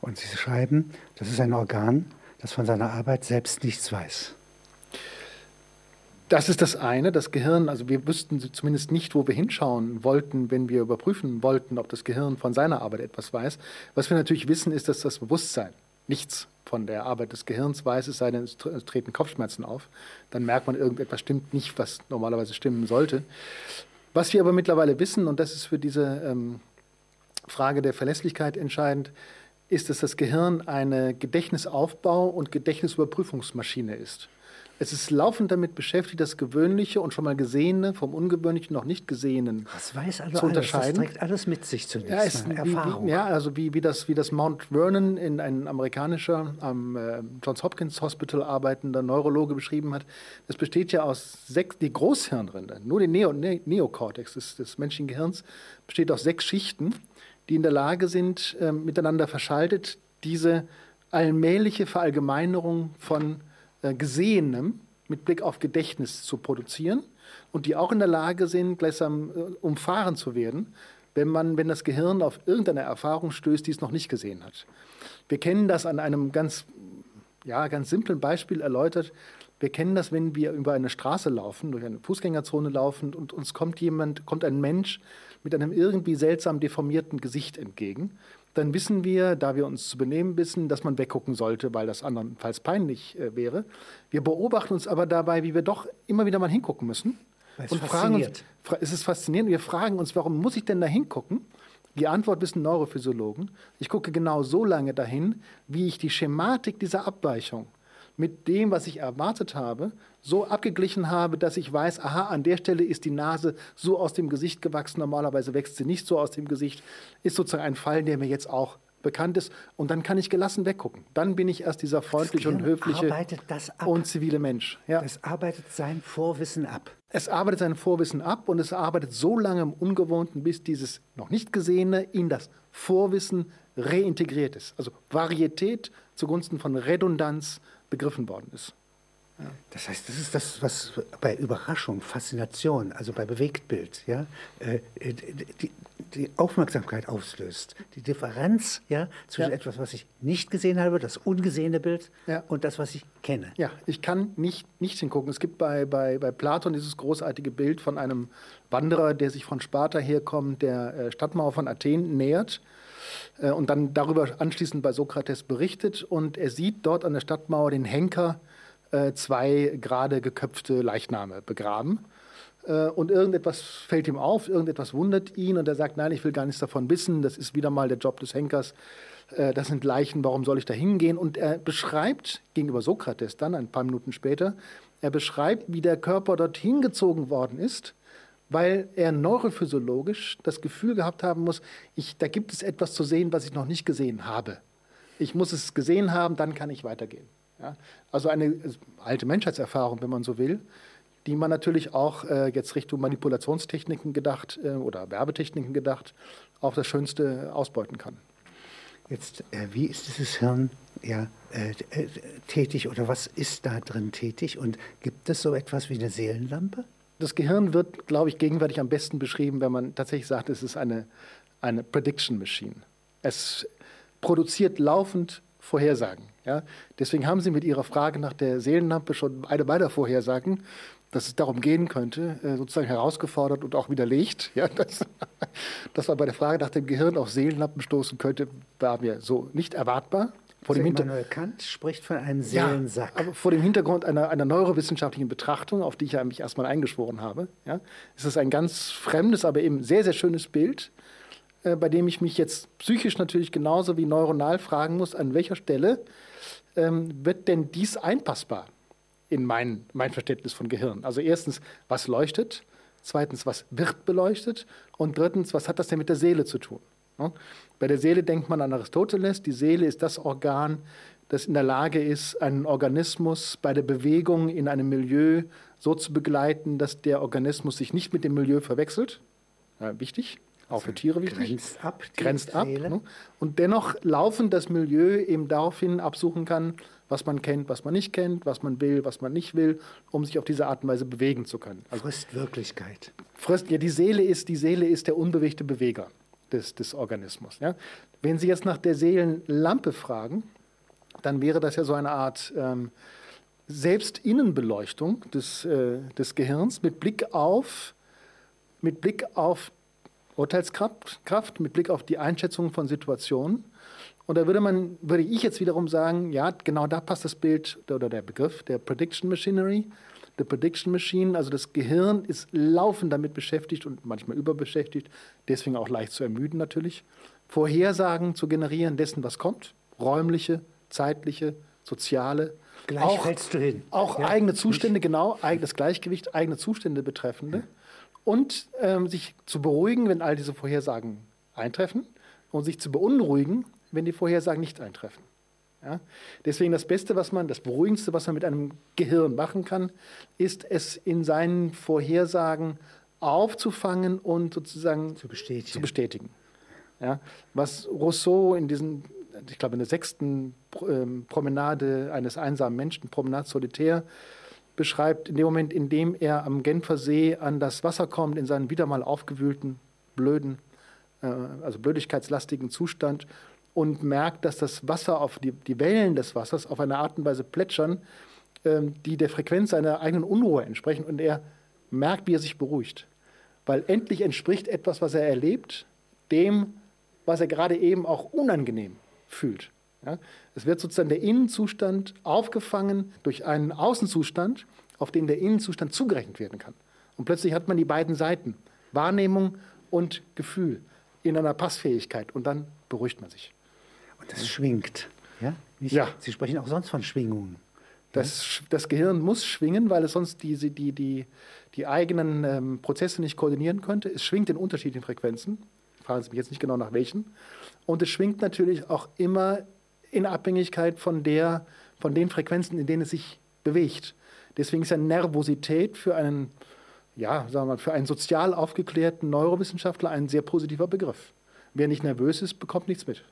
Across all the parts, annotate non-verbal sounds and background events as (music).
Und Sie schreiben, das ist ein Organ, das von seiner Arbeit selbst nichts weiß. Das ist das eine, das Gehirn, also wir wüssten zumindest nicht, wo wir hinschauen wollten, wenn wir überprüfen wollten, ob das Gehirn von seiner Arbeit etwas weiß. Was wir natürlich wissen, ist, dass das Bewusstsein nichts von der Arbeit des Gehirns weiß, es sei denn, es treten Kopfschmerzen auf. Dann merkt man, irgendetwas stimmt nicht, was normalerweise stimmen sollte. Was wir aber mittlerweile wissen, und das ist für diese ähm, Frage der Verlässlichkeit entscheidend, ist, dass das Gehirn eine Gedächtnisaufbau- und Gedächtnisüberprüfungsmaschine ist. Es ist laufend damit beschäftigt, das Gewöhnliche und schon mal Gesehene vom Ungewöhnlichen noch nicht Gesehenen das weiß also zu unterscheiden. Alles, das trägt alles mit sich zunächst. Ja, ist, Erfahrung. Wie, ja, also wie, wie, das, wie das Mount Vernon in ein amerikanischer am äh, Johns Hopkins Hospital arbeitender Neurologe beschrieben hat. Das besteht ja aus sechs, die Großhirnrinde, nur den Neo, ne, Neokortex des, des menschlichen Gehirns, besteht aus sechs Schichten, die in der Lage sind, äh, miteinander verschaltet, diese allmähliche Verallgemeinerung von äh, Gesehenem mit Blick auf Gedächtnis zu produzieren und die auch in der Lage sind, gleichsam äh, umfahren zu werden, wenn, man, wenn das Gehirn auf irgendeine Erfahrung stößt, die es noch nicht gesehen hat. Wir kennen das an einem ganz, ja, ganz simplen Beispiel erläutert. Wir kennen das, wenn wir über eine Straße laufen, durch eine Fußgängerzone laufen und uns kommt jemand, kommt ein Mensch mit einem irgendwie seltsam deformierten Gesicht entgegen dann wissen wir, da wir uns zu benehmen wissen, dass man weggucken sollte, weil das andernfalls peinlich äh, wäre. Wir beobachten uns aber dabei, wie wir doch immer wieder mal hingucken müssen. Es und fragen uns, es ist faszinierend, wir fragen uns, warum muss ich denn da hingucken? Die Antwort wissen Neurophysiologen. Ich gucke genau so lange dahin, wie ich die Schematik dieser Abweichung mit dem, was ich erwartet habe, so abgeglichen habe, dass ich weiß, aha, an der Stelle ist die Nase so aus dem Gesicht gewachsen, normalerweise wächst sie nicht so aus dem Gesicht, ist sozusagen ein Fall, der mir jetzt auch bekannt ist und dann kann ich gelassen weggucken. Dann bin ich erst dieser freundliche und höfliche und zivile Mensch. Ja. Es arbeitet sein Vorwissen ab. Es arbeitet sein Vorwissen ab und es arbeitet so lange im Ungewohnten, bis dieses noch nicht Gesehene in das Vorwissen reintegriert ist. Also Varietät zugunsten von Redundanz, begriffen worden ist. Das heißt, das ist das, was bei Überraschung, Faszination, also bei Bewegtbild, ja, äh, die, die Aufmerksamkeit auslöst. Die Differenz ja, zwischen ja. etwas, was ich nicht gesehen habe, das ungesehene Bild, ja. und das, was ich kenne. Ja, ich kann nicht, nicht hingucken. Es gibt bei, bei, bei Platon dieses großartige Bild von einem Wanderer, der sich von Sparta herkommt, der äh, Stadtmauer von Athen nähert äh, und dann darüber anschließend bei Sokrates berichtet. Und er sieht dort an der Stadtmauer den Henker äh, zwei gerade geköpfte Leichname begraben. Äh, und irgendetwas fällt ihm auf, irgendetwas wundert ihn und er sagt, nein, ich will gar nichts davon wissen, das ist wieder mal der Job des Henkers, das sind Leichen, warum soll ich da hingehen? Und er beschreibt gegenüber Sokrates dann, ein paar Minuten später, er beschreibt, wie der Körper dorthin gezogen worden ist weil er neurophysiologisch das Gefühl gehabt haben muss, ich, da gibt es etwas zu sehen, was ich noch nicht gesehen habe. Ich muss es gesehen haben, dann kann ich weitergehen. Ja? Also eine alte Menschheitserfahrung, wenn man so will, die man natürlich auch äh, jetzt Richtung Manipulationstechniken gedacht äh, oder Werbetechniken gedacht, auf das Schönste ausbeuten kann. Jetzt, äh, wie ist dieses Hirn ja, äh, äh, tätig oder was ist da drin tätig und gibt es so etwas wie eine Seelenlampe? Das Gehirn wird, glaube ich, gegenwärtig am besten beschrieben, wenn man tatsächlich sagt, es ist eine, eine Prediction Machine. Es produziert laufend Vorhersagen. Ja? Deswegen haben Sie mit Ihrer Frage nach der Seelenlampe schon eine meiner Vorhersagen, dass es darum gehen könnte, äh, sozusagen herausgefordert und auch widerlegt. Ja, (laughs) dass, dass man bei der Frage nach dem Gehirn auf Seelenlampen stoßen könnte, war mir so nicht erwartbar. Vor also dem Immanuel Kant spricht von einem Seelensack. Ja, aber vor dem Hintergrund einer, einer neurowissenschaftlichen Betrachtung, auf die ich ja mich erstmal eingeschworen habe, ja, ist es ein ganz fremdes, aber eben sehr, sehr schönes Bild, äh, bei dem ich mich jetzt psychisch natürlich genauso wie neuronal fragen muss, an welcher Stelle ähm, wird denn dies einpassbar in mein, mein Verständnis von Gehirn? Also erstens, was leuchtet? Zweitens, was wird beleuchtet? Und drittens, was hat das denn mit der Seele zu tun? Bei der Seele denkt man an Aristoteles. Die Seele ist das Organ, das in der Lage ist, einen Organismus bei der Bewegung in einem Milieu so zu begleiten, dass der Organismus sich nicht mit dem Milieu verwechselt. Ja, wichtig, auch für Tiere wichtig. Grenzt ab. Grenzt ab. Ne? Und dennoch laufend das Milieu eben daraufhin absuchen kann, was man kennt, was man nicht kennt, was man will, was man nicht will, um sich auf diese Art und Weise bewegen zu können. Also Frisst Wirklichkeit. Frisst, ja, die Seele ist, die Seele ist der unbewegte Beweger. des, des Organismus. Ja? Wenn Sie jetzt nach der Seelenlampe fragen, dann wäre das ja so eine Art ähm, Selbstinnenbeleuchtung des, äh, des Gehirns mit Blick auf, mit Blick auf Urteilskraft, Kraft, mit Blick auf die Einschätzung von Situationen. Und da würde man, würde ich jetzt wiederum sagen, ja, genau da passt das Bild oder der Begriff der Prediction Machinery. The Prediction Machine, also das Gehirn ist laufend damit beschäftigt und manchmal überbeschäftigt, deswegen auch leicht zu ermüden natürlich, Vorhersagen zu generieren dessen, was kommt, räumliche, zeitliche, soziale, Gleich auch, fällst du hin. Auch ja? eigene Zustände, genau, eigenes Gleichgewicht, eigene Zustände betreffende. Ja. Und ähm, sich zu beruhigen, wenn all diese Vorhersagen eintreffen und sich zu beunruhigen, wenn die Vorhersagen nicht eintreffen. Ja? Deswegen das Beste, was man, das Beruhigendste, was man mit einem Gehirn machen kann, ist es in seinen Vorhersagen aufzufangen und sozusagen zu bestätigen. Zu bestätigen. Ja? Was Rousseau in diesen ich glaube, in der sechsten ähm, Promenade eines einsamen Menschen, Promenade solitär, beschreibt, in dem Moment, in dem er am Genfer See an das Wasser kommt, in seinen wieder mal aufgewühlten, blöden, äh, also blödigkeitslastigen Zustand und merkt, dass das Wasser auf die, die Wellen des Wassers auf eine Art und Weise plätschern, ähm, die der Frequenz seiner eigenen Unruhe entsprechen und er merkt, wie er sich beruhigt. Weil endlich entspricht etwas, was er erlebt, dem, was er gerade eben auch unangenehm fühlt. Ja? Es wird sozusagen der Innenzustand aufgefangen durch einen Außenzustand, auf den der Innenzustand zugerechnet werden kann. Und plötzlich hat man die beiden Seiten, Wahrnehmung und Gefühl, in einer Passfähigkeit und dann beruhigt man sich. Und das schwingt. Ja? Nicht, ja. Sie sprechen auch sonst von Schwingungen. Das, das Gehirn muss schwingen, weil es sonst die, die, die, die eigenen ähm, Prozesse nicht koordinieren könnte. Es schwingt in unterschiedlichen Frequenzen. Fragen Sie mich jetzt nicht genau nach welchen. Und es schwingt natürlich auch immer in Abhängigkeit von, der, von den Frequenzen, in denen es sich bewegt. Deswegen ist ja Nervosität für einen, ja, sagen wir mal, für einen sozial aufgeklärten Neurowissenschaftler ein sehr positiver Begriff. Wer nicht nervös ist, bekommt nichts mit.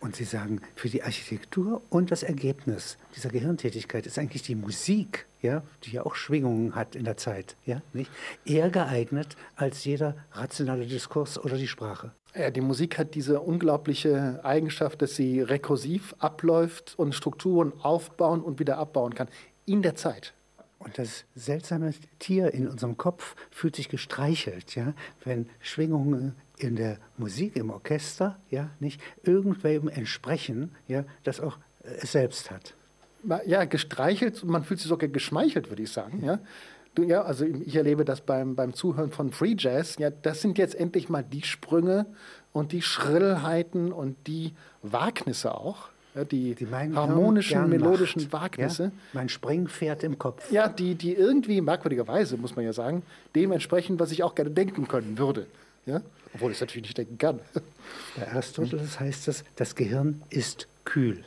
Und Sie sagen, für die Architektur und das Ergebnis dieser Gehirntätigkeit ist eigentlich die Musik, ja, die ja auch Schwingungen hat in der Zeit, ja, nicht, eher geeignet als jeder rationale Diskurs oder die Sprache. Ja, die Musik hat diese unglaubliche Eigenschaft, dass sie rekursiv abläuft und Strukturen aufbauen und wieder abbauen kann in der Zeit. Und das seltsame Tier in unserem Kopf fühlt sich gestreichelt, ja, wenn Schwingungen in der Musik, im Orchester, ja, nicht irgendwem entsprechen, ja, das auch es selbst hat. Ja, gestreichelt, man fühlt sich sogar geschmeichelt, würde ich sagen. Ja. Du, ja, also ich erlebe das beim, beim Zuhören von Free Jazz. Ja, das sind jetzt endlich mal die Sprünge und die Schrillheiten und die Wagnisse auch. Ja, die, die harmonischen, melodischen macht. Wagnisse. Ja, mein Springpferd im Kopf. Ja, die, die irgendwie merkwürdigerweise, muss man ja sagen, dementsprechend, was ich auch gerne denken können würde. Ja? Obwohl ich es natürlich nicht denken kann. Bei Aristoteles heißt es, das Gehirn ist kühl.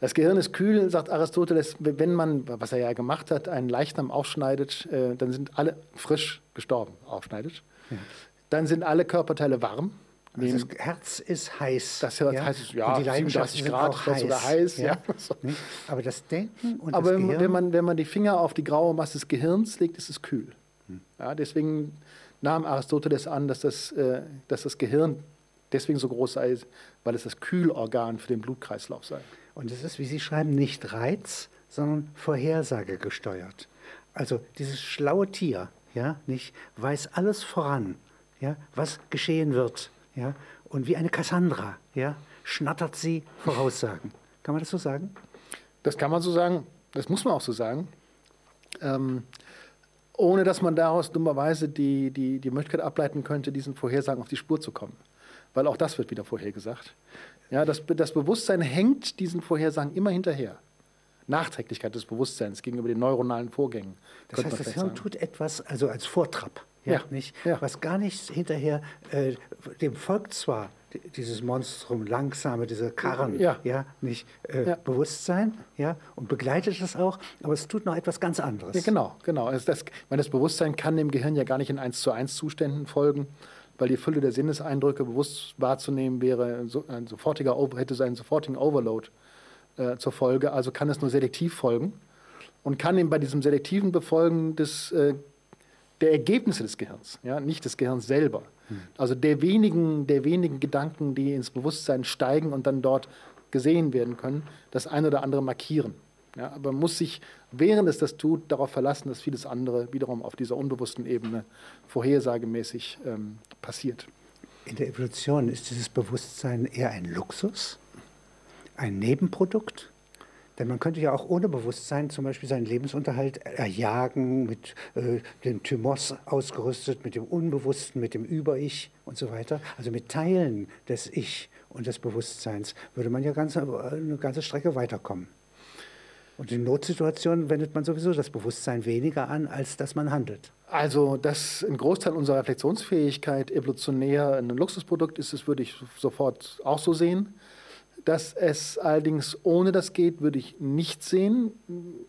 Das Gehirn ist kühl, sagt Aristoteles, wenn man, was er ja gemacht hat, einen Leichnam aufschneidet, äh, dann sind alle frisch gestorben, aufschneidet. Ja. Dann sind alle Körperteile warm. Also das Herz ist heiß. Das Herz ja? heiß, ja, und die 37 Grad, heiß. sogar heiß. Ja. ja. Aber das Denken und Aber das Gehirn... wenn man, wenn man die Finger auf die graue Masse des Gehirns legt, ist es kühl. Hm. Ja, deswegen nahm Aristoteles an, dass das, äh, dass das Gehirn deswegen so groß sei, weil es das Kühlorgan für den Blutkreislauf sei. Und es ist, wie Sie schreiben, nicht Reiz, sondern Vorhersage gesteuert. Also dieses schlaue Tier, ja, nicht, weiß alles voran, ja, was geschehen wird, ja, und wie eine Kassandra, ja, schnattert sie Voraussagen. Kann man das so sagen? Das kann man so sagen. Das muss man auch so sagen. Ähm, ohne dass man daraus dummerweise die, die, die Möglichkeit ableiten könnte, diesen Vorhersagen auf die Spur zu kommen. Weil auch das wird wieder vorhergesagt. Ja, das, das Bewusstsein hängt diesen Vorhersagen immer hinterher. Nachträglichkeit des Bewusstseins gegenüber den neuronalen Vorgängen. Das heißt, das Hirn sagen. tut etwas, also als Vortrab, ja. Nicht, ja. was gar nicht hinterher, äh, dem folgt zwar dieses Monstrum, langsame, diese Karren, ja, ja nicht äh, ja. Bewusstsein, ja, und begleitet es auch, aber es tut noch etwas ganz anderes. Ja, genau, genau. Also das, meine, das Bewusstsein kann dem Gehirn ja gar nicht in 1 zu 1 Zuständen folgen, weil die Fülle der Sinneseindrücke bewusst wahrzunehmen wäre, so, ein sofortiger, hätte seinen sofortigen Overload äh, zur Folge. Also kann es nur selektiv folgen und kann eben bei diesem selektiven Befolgen des, äh, der Ergebnisse des Gehirns, ja, nicht des Gehirns selber, Also der wenigen, der wenigen Gedanken, die ins Bewusstsein steigen und dann dort gesehen werden können, das eine oder andere markieren. Ja, aber man muss sich, während es das tut, darauf verlassen, dass vieles andere wiederum auf dieser unbewussten Ebene vorhersagemäßig ähm, passiert. In der Evolution ist dieses Bewusstsein eher ein Luxus, ein Nebenprodukt? Denn man könnte ja auch ohne Bewusstsein zum Beispiel seinen Lebensunterhalt erjagen, mit äh, dem Thymos ausgerüstet, mit dem Unbewussten, mit dem Über-Ich und so weiter. Also mit Teilen des Ich und des Bewusstseins würde man ja ganz, eine ganze Strecke weiterkommen. Und in Notsituationen wendet man sowieso das Bewusstsein weniger an, als dass man handelt. Also, dass ein Großteil unserer Reflexionsfähigkeit evolutionär ein Luxusprodukt ist, das würde ich sofort auch so sehen. Dass es allerdings ohne das geht, würde ich nicht sehen,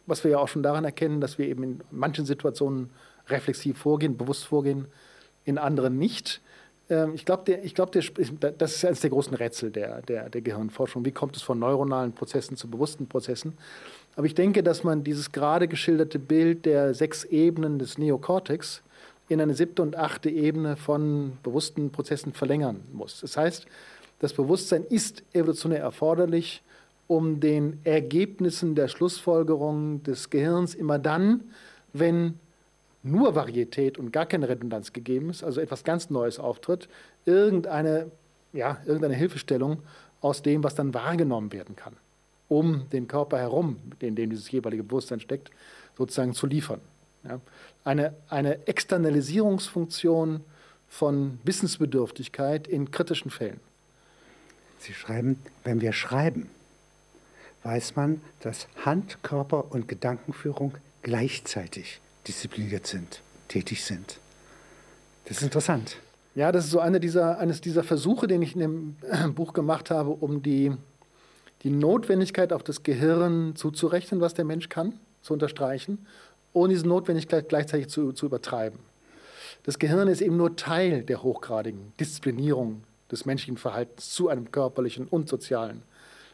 was wir ja auch schon daran erkennen, dass wir eben in manchen Situationen reflexiv vorgehen, bewusst vorgehen, in anderen nicht. Ähm, ich glaube, glaub, das ist eines der großen Rätsel der, der, der Gehirnforschung. Wie kommt es von neuronalen Prozessen zu bewussten Prozessen? Aber ich denke, dass man dieses gerade geschilderte Bild der sechs Ebenen des Neokortex in eine siebte und achte Ebene von bewussten Prozessen verlängern muss. Das heißt, das Bewusstsein ist evolutionär erforderlich, um den Ergebnissen der Schlussfolgerung des Gehirns immer dann, wenn nur Varietät und gar keine Redundanz gegeben ist, also etwas ganz Neues auftritt, irgendeine, ja, irgendeine Hilfestellung aus dem, was dann wahrgenommen werden kann um den Körper herum, in dem dieses jeweilige Bewusstsein steckt, sozusagen zu liefern. Ja. Eine, eine Externalisierungsfunktion von Wissensbedürftigkeit in kritischen Fällen. Sie schreiben, wenn wir schreiben, weiß man, dass Hand, Körper und Gedankenführung gleichzeitig diszipliniert sind, tätig sind. Das ist interessant. Ja, das ist so eine dieser, eines dieser Versuche, den ich in dem (clears throat) Buch gemacht habe, um die die Notwendigkeit auf das Gehirn zuzurechnen, was der Mensch kann, zu unterstreichen, ohne diese Notwendigkeit gleichzeitig zu, zu übertreiben. Das Gehirn ist eben nur Teil der hochgradigen Disziplinierung des menschlichen Verhaltens zu einem körperlichen und sozialen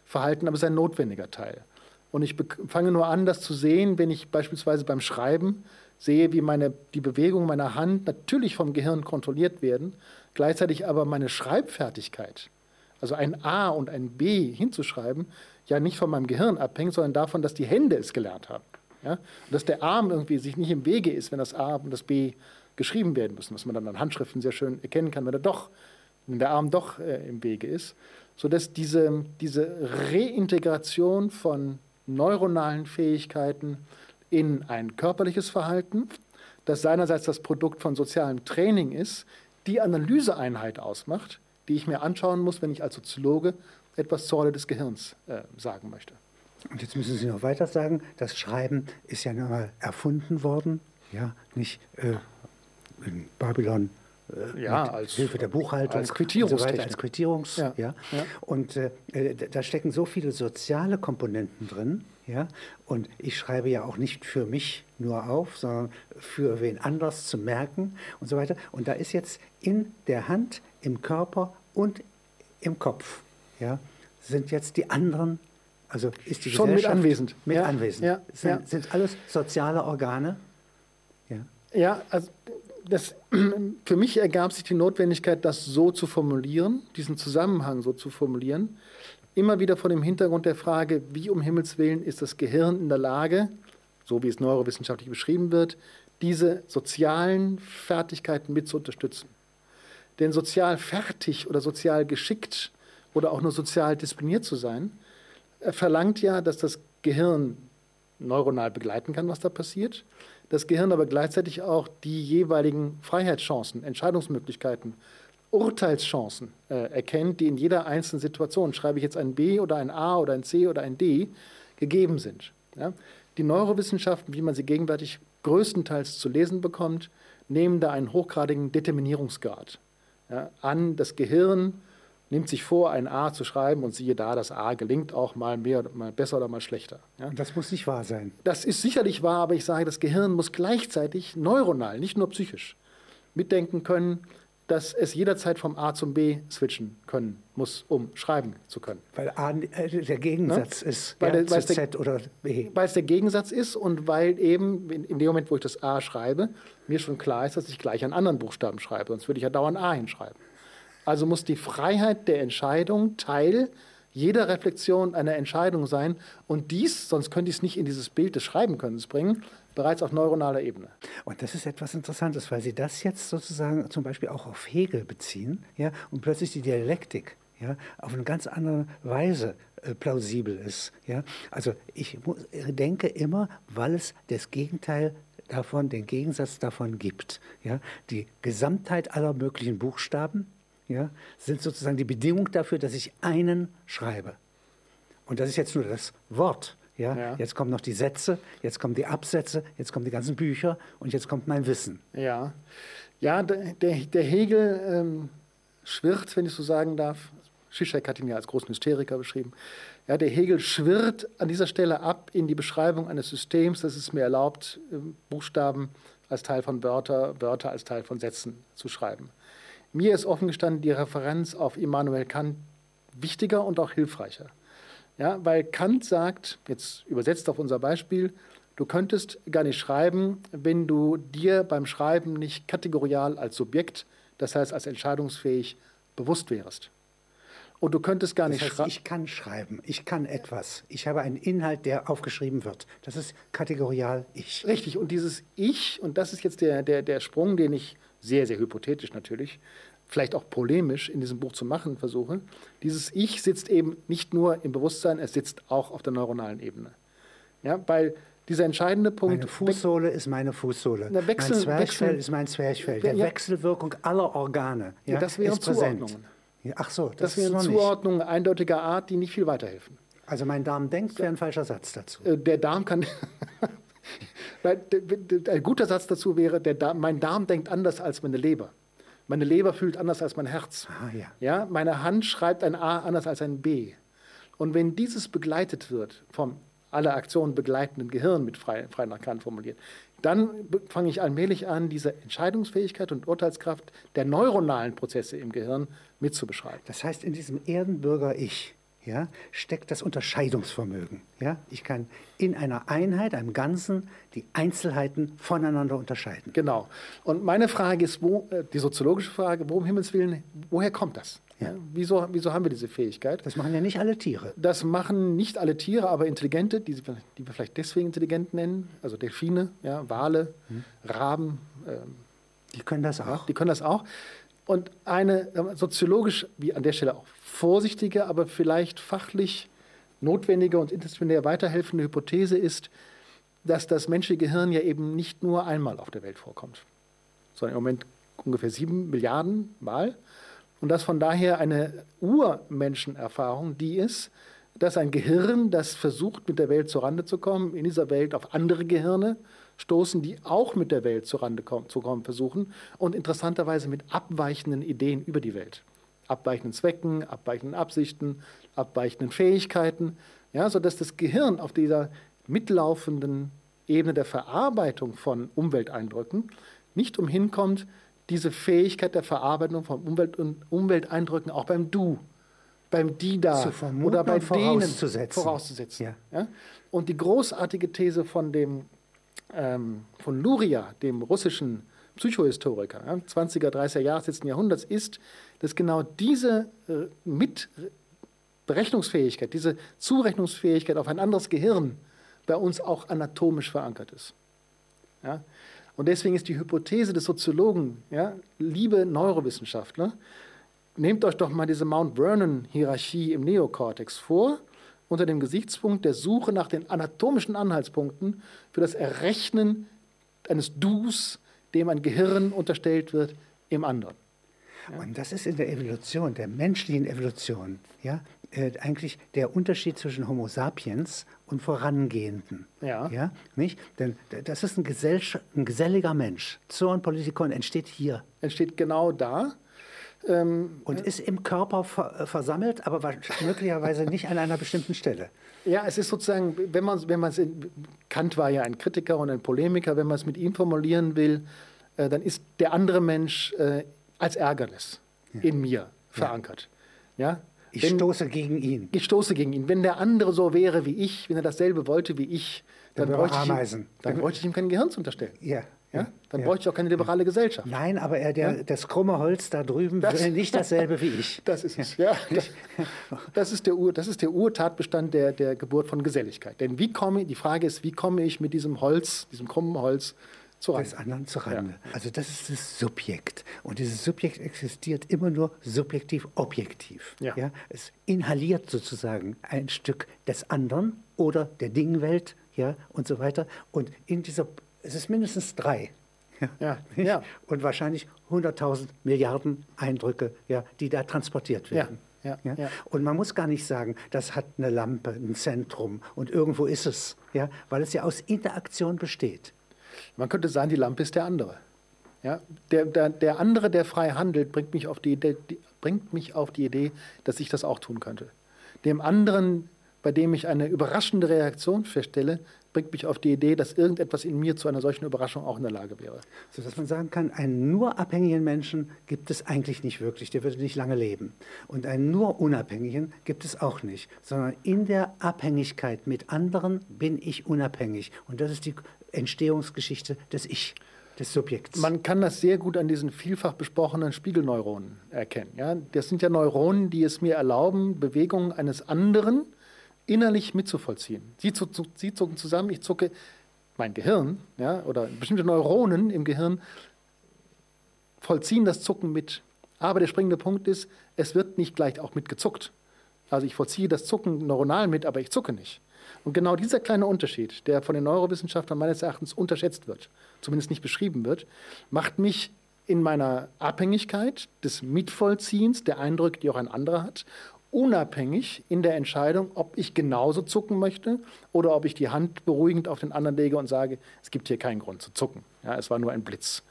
Verhalten, aber es ist ein notwendiger Teil. Und ich fange nur an, das zu sehen, wenn ich beispielsweise beim Schreiben sehe, wie meine, die Bewegungen meiner Hand natürlich vom Gehirn kontrolliert werden, gleichzeitig aber meine Schreibfertigkeit also ein A und ein B hinzuschreiben, ja nicht von meinem Gehirn abhängt, sondern davon, dass die Hände es gelernt haben. Ja? Und dass der Arm irgendwie sich nicht im Wege ist, wenn das A und das B geschrieben werden müssen, was man dann an Handschriften sehr schön erkennen kann, wenn, er doch, wenn der Arm doch äh, im Wege ist, sodass diese, diese Reintegration von neuronalen Fähigkeiten in ein körperliches Verhalten, das seinerseits das Produkt von sozialem Training ist, die Analyseeinheit ausmacht, die ich mir anschauen muss, wenn ich als Soziologe etwas zur Rolle des Gehirns äh, sagen möchte. Und jetzt müssen Sie noch weiter sagen, das Schreiben ist ja nochmal erfunden worden, ja, nicht äh, in Babylon ja, als Hilfe der Buchhaltung als Quittierungstechnik. So als Quittierungs, ja. ja. ja. Und äh, da stecken so viele soziale Komponenten drin, ja. Und ich schreibe ja auch nicht für mich nur auf, sondern für wen anders zu merken und so weiter. Und da ist jetzt in der Hand, im Körper und im Kopf, ja, sind jetzt die anderen, also ist die Schon mit anwesend. Mit ja. anwesend. Ja. Sind, ja. sind alles soziale Organe? Ja, ja also das, (clears throat) für mich ergab sich die Notwendigkeit, das so zu formulieren, diesen Zusammenhang so zu formulieren, immer wieder vor dem Hintergrund der Frage, wie um Himmels Willen ist das Gehirn in der Lage, so wie es neurowissenschaftlich beschrieben wird, diese sozialen Fertigkeiten mit zu unterstützen. Denn sozial fertig oder sozial geschickt oder auch nur sozial diszipliniert zu sein, äh, verlangt ja, dass das Gehirn neuronal begleiten kann, was da passiert. Das Gehirn aber gleichzeitig auch die jeweiligen Freiheitschancen, Entscheidungsmöglichkeiten, Urteilschancen äh, erkennt, die in jeder einzelnen Situation, schreibe ich jetzt ein B oder ein A oder ein C oder ein D, gegeben sind. Ja? Die Neurowissenschaften, wie man sie gegenwärtig größtenteils zu lesen bekommt, nehmen da einen hochgradigen Determinierungsgrad ja, an. Das Gehirn nimmt sich vor, ein A zu schreiben und siehe da, das A gelingt auch mal mehr, mal besser oder mal schlechter. Ja. Das muss nicht wahr sein. Das ist sicherlich wahr, aber ich sage, das Gehirn muss gleichzeitig neuronal, nicht nur psychisch, mitdenken können, dass es jederzeit vom A zum B switchen können muss, um schreiben zu können. Weil A äh, der Gegensatz ne? ist weil ja, der, zu Z der, oder B. Weil es der Gegensatz ist und weil eben in, in, dem Moment, wo ich das A schreibe, mir schon klar ist, dass ich gleich einen anderen Buchstaben schreibe. Sonst würde ich ja dauernd A hinschreiben. Also muss die Freiheit der Entscheidung Teil jeder Reflexion einer Entscheidung sein und dies, sonst könnte ich es nicht in dieses Bild des Schreibenkönnens bringen, bereits auf neuronaler Ebene. Und das ist etwas Interessantes, weil Sie das jetzt sozusagen zum Beispiel auch auf Hegel beziehen ja, und plötzlich die Dialektik ja, auf eine ganz andere Weise äh, plausibel ist. Ja. Also ich muss, denke immer, weil es das Gegenteil davon, den Gegensatz davon gibt. Ja. Die Gesamtheit aller möglichen Buchstaben ja, sind sozusagen die Bedingung dafür, dass ich einen schreibe. Und das ist jetzt nur das Wort. Ja? ja? Jetzt kommen noch die Sätze, jetzt kommen die Absätze, jetzt kommen die ganzen Bücher und jetzt kommt mein Wissen. Ja, ja der, der Hegel ähm, schwirrt, wenn ich so sagen darf. Zizek hat ihn ja als großen Hysteriker beschrieben. Ja, der Hegel schwirrt an dieser Stelle ab in die Beschreibung eines Systems, das es mir erlaubt, ähm, Buchstaben als Teil von Wörter, Wörter als Teil von Sätzen zu schreiben. Mir ist offen gestanden die Referenz auf Immanuel Kant wichtiger und auch hilfreicher. Ja, weil Kant sagt, jetzt übersetzt auf unser Beispiel, du könntest gar nicht schreiben, wenn du dir beim Schreiben nicht kategorial als Subjekt, das heißt als entscheidungsfähig, bewusst wärst. Und du könntest gar nicht schreiben. Ich kann schreiben, ich kann etwas. Ich habe einen Inhalt, der aufgeschrieben wird. Das ist kategorial ich. Richtig, und dieses Ich, und das ist jetzt der, der, der Sprung, den ich sehr, sehr hypothetisch natürlich, vielleicht auch polemisch in diesem Buch zu machen versuche. Dieses Ich sitzt eben nicht nur im Bewusstsein, es sitzt auch auf der neuronalen Ebene. Ja, weil dieser entscheidende Punkt. Meine Fußsohle ist meine Fußsohle. Wechsel, mein Zwerchfell Wechsel, ist mein Zwerchfell. Der ja, Wechselwirkung aller Organe ja, ja das wären Zuordnungen. Ja, ach so, das, das wären Zuordnungen eindeutiger Art, die nicht viel weiterhelfen. Also mein Darm denkt, wäre ein falscher Satz dazu. Äh, der Darm kann. (laughs) ein guter Satz dazu wäre, Darm, mein Darm denkt anders als meine Leber. Meine Leber fühlt anders als mein Herz. Ah, ja. Ja, meine Hand schreibt ein A anders als ein B. Und wenn dieses begleitet wird vom alle Aktionen begleitenden Gehirn mit frei, frei nach Kant formuliert, dann fange ich allmählich an, diese Entscheidungsfähigkeit und Urteilskraft der neuronalen Prozesse im Gehirn mitzubeschreiben. Das heißt, in diesem Erdenbürger-Ich ja, steckt das Unterscheidungsvermögen. Ja? Ich kann in einer Einheit, einem Ganzen, die Einzelheiten voneinander unterscheiden. Genau. Und meine Frage ist, wo, äh, die soziologische Frage, wo um Himmels Willen, woher kommt das? Ja. Wieso, wieso haben wir diese Fähigkeit? Das machen ja nicht alle Tiere. Das machen nicht alle Tiere, aber Intelligente, die, die wir vielleicht deswegen intelligent nennen, also Delfine, ja, Wale, hm. Raben. Ähm, die können das auch. Ja, die können das auch. Und eine soziologisch, wie an der Stelle auch vorsichtige, aber vielleicht fachlich notwendige und interdisziplinär weiterhelfende Hypothese ist, dass das menschliche Gehirn ja eben nicht nur einmal auf der Welt vorkommt, sondern im Moment ungefähr sieben Milliarden Mal. Und dass von daher eine Urmenschenerfahrung die ist, dass ein Gehirn, das versucht, mit der Welt zurande zu kommen, in dieser Welt auf andere Gehirne stoßen, die auch mit der Welt zurande zu kommen versuchen und interessanterweise mit abweichenden Ideen über die Welt. Abweichenden Zwecken, abweichenden Absichten, abweichenden Fähigkeiten, ja, sodass das Gehirn auf dieser mitlaufenden Ebene der Verarbeitung von Umwelteindrücken nicht umhinkommt, diese Fähigkeit der Verarbeitung von Umwelt und Umwelteindrücken auch beim Du, beim Die da oder bei denen vorauszusetzen. Ja. Ja? Und die großartige These von dem ähm, von Luria, dem russischen Psychohistoriker, ja, 20er, 30er Jahre des letzten Jahrhunderts, ist, dass genau diese äh, Mitberechnungsfähigkeit, diese Zurechnungsfähigkeit auf ein anderes Gehirn bei uns auch anatomisch verankert ist. Ja? Und deswegen ist die Hypothese des Soziologen, ja, liebe Neurowissenschaftler, nehmt euch doch mal diese Mount Vernon-Hierarchie im Neokortex vor unter dem Gesichtspunkt der Suche nach den anatomischen Anhaltspunkten für das Errechnen eines Dus, dem ein Gehirn unterstellt wird, im anderen. Ja. Und das ist in der Evolution, der menschlichen Evolution, ja, äh, eigentlich der Unterschied zwischen Homo sapiens und Vorangehenden. Ja. ja nicht? Denn das ist ein, ein geselliger Mensch. Zoon Politikon entsteht hier. Entsteht genau da. Ähm, und ist im Körper ver äh, versammelt, aber möglicherweise nicht an einer bestimmten Stelle. Ja, es ist sozusagen, wenn man wenn es Kant war ja ein Kritiker und ein Polemiker, wenn man es mit ihm formulieren will, äh, dann ist der andere Mensch äh, als Ärgernis in mir verankert. Ja? Ich Wenn- stoße gegen ihn. ich stoße gegen ihn. Wenn der andere so wäre wie ich, wenn er dasselbe wollte wie ich, dann, Dann bräuchte, ich ihm, dann bräuchte ich ihm kein Gehirn zu unterstellen. Ja. Ja? Dann ja. bräuchte ich auch keine liberale Gesellschaft. Nein, aber er, der, das krumme Holz da drüben Das- will nicht dasselbe wie ich. (laughs) Das ist es. Ja. Das, das, ist der Ur, das ist der Urtatbestand der, der Geburt von Geselligkeit. Denn wie komme, die Frage ist, wie komme ich mit diesem Holz, diesem krummen Holz zu des anderen zu Rande. Also das ist das Subjekt. Und dieses Subjekt existiert immer nur subjektiv-objektiv. Ja. Es inhaliert sozusagen ein Stück des anderen oder der Dingwelt ja, und so weiter. Und in dieser, es ist mindestens drei. Ja, ja. Und wahrscheinlich 100.000 Milliarden Eindrücke, ja, die da transportiert werden. ja, ja. Und man muss gar nicht sagen, das hat eine Lampe, ein Zentrum und irgendwo ist es, ja, weil es ja aus Interaktion besteht. Man könnte sagen, die Lampe ist der andere. Ja? Der, der, der andere, der frei handelt, bringt mich, auf die, Idee- bringt mich auf die Idee, dass ich das auch tun könnte. Dem anderen, bei dem ich eine überraschende Reaktion feststelle, bringt mich auf die Idee, dass irgendetwas in mir zu einer solchen Überraschung auch in der Lage wäre. Sodass man sagen kann, einen nur abhängigen Menschen gibt es eigentlich nicht wirklich, der würde nicht lange leben. Und einen nur unabhängigen gibt es auch nicht, sondern in der Abhängigkeit mit anderen bin ich unabhängig. Und das ist die Entstehungsgeschichte des Ich, des Subjekts. Man kann das sehr gut an diesen vielfach besprochenen Spiegelneuronen erkennen. Ja? Das sind ja Neuronen, die es mir erlauben, Bewegungen eines anderen innerlich mitzuvollziehen. Sie, zu, zu, sie zucken zusammen, ich zucke, mein Gehirn ja, oder bestimmte Neuronen im Gehirn vollziehen das Zucken mit. Aber der springende Punkt ist, es wird nicht gleich auch mitgezuckt. Also ich vollziehe das Zucken neuronal mit, aber ich zucke nicht. Und genau dieser kleine Unterschied, der von den Neurowissenschaftlern meines Erachtens unterschätzt wird, zumindest nicht beschrieben wird, macht mich in meiner Abhängigkeit des Mitvollziehens der Eindrücke, die auch ein anderer hat, unabhängig in der Entscheidung, ob ich genauso zucken möchte oder ob ich die Hand beruhigend auf den anderen lege und sage, es gibt hier keinen Grund zu zucken. Ja, es war nur ein Blitz,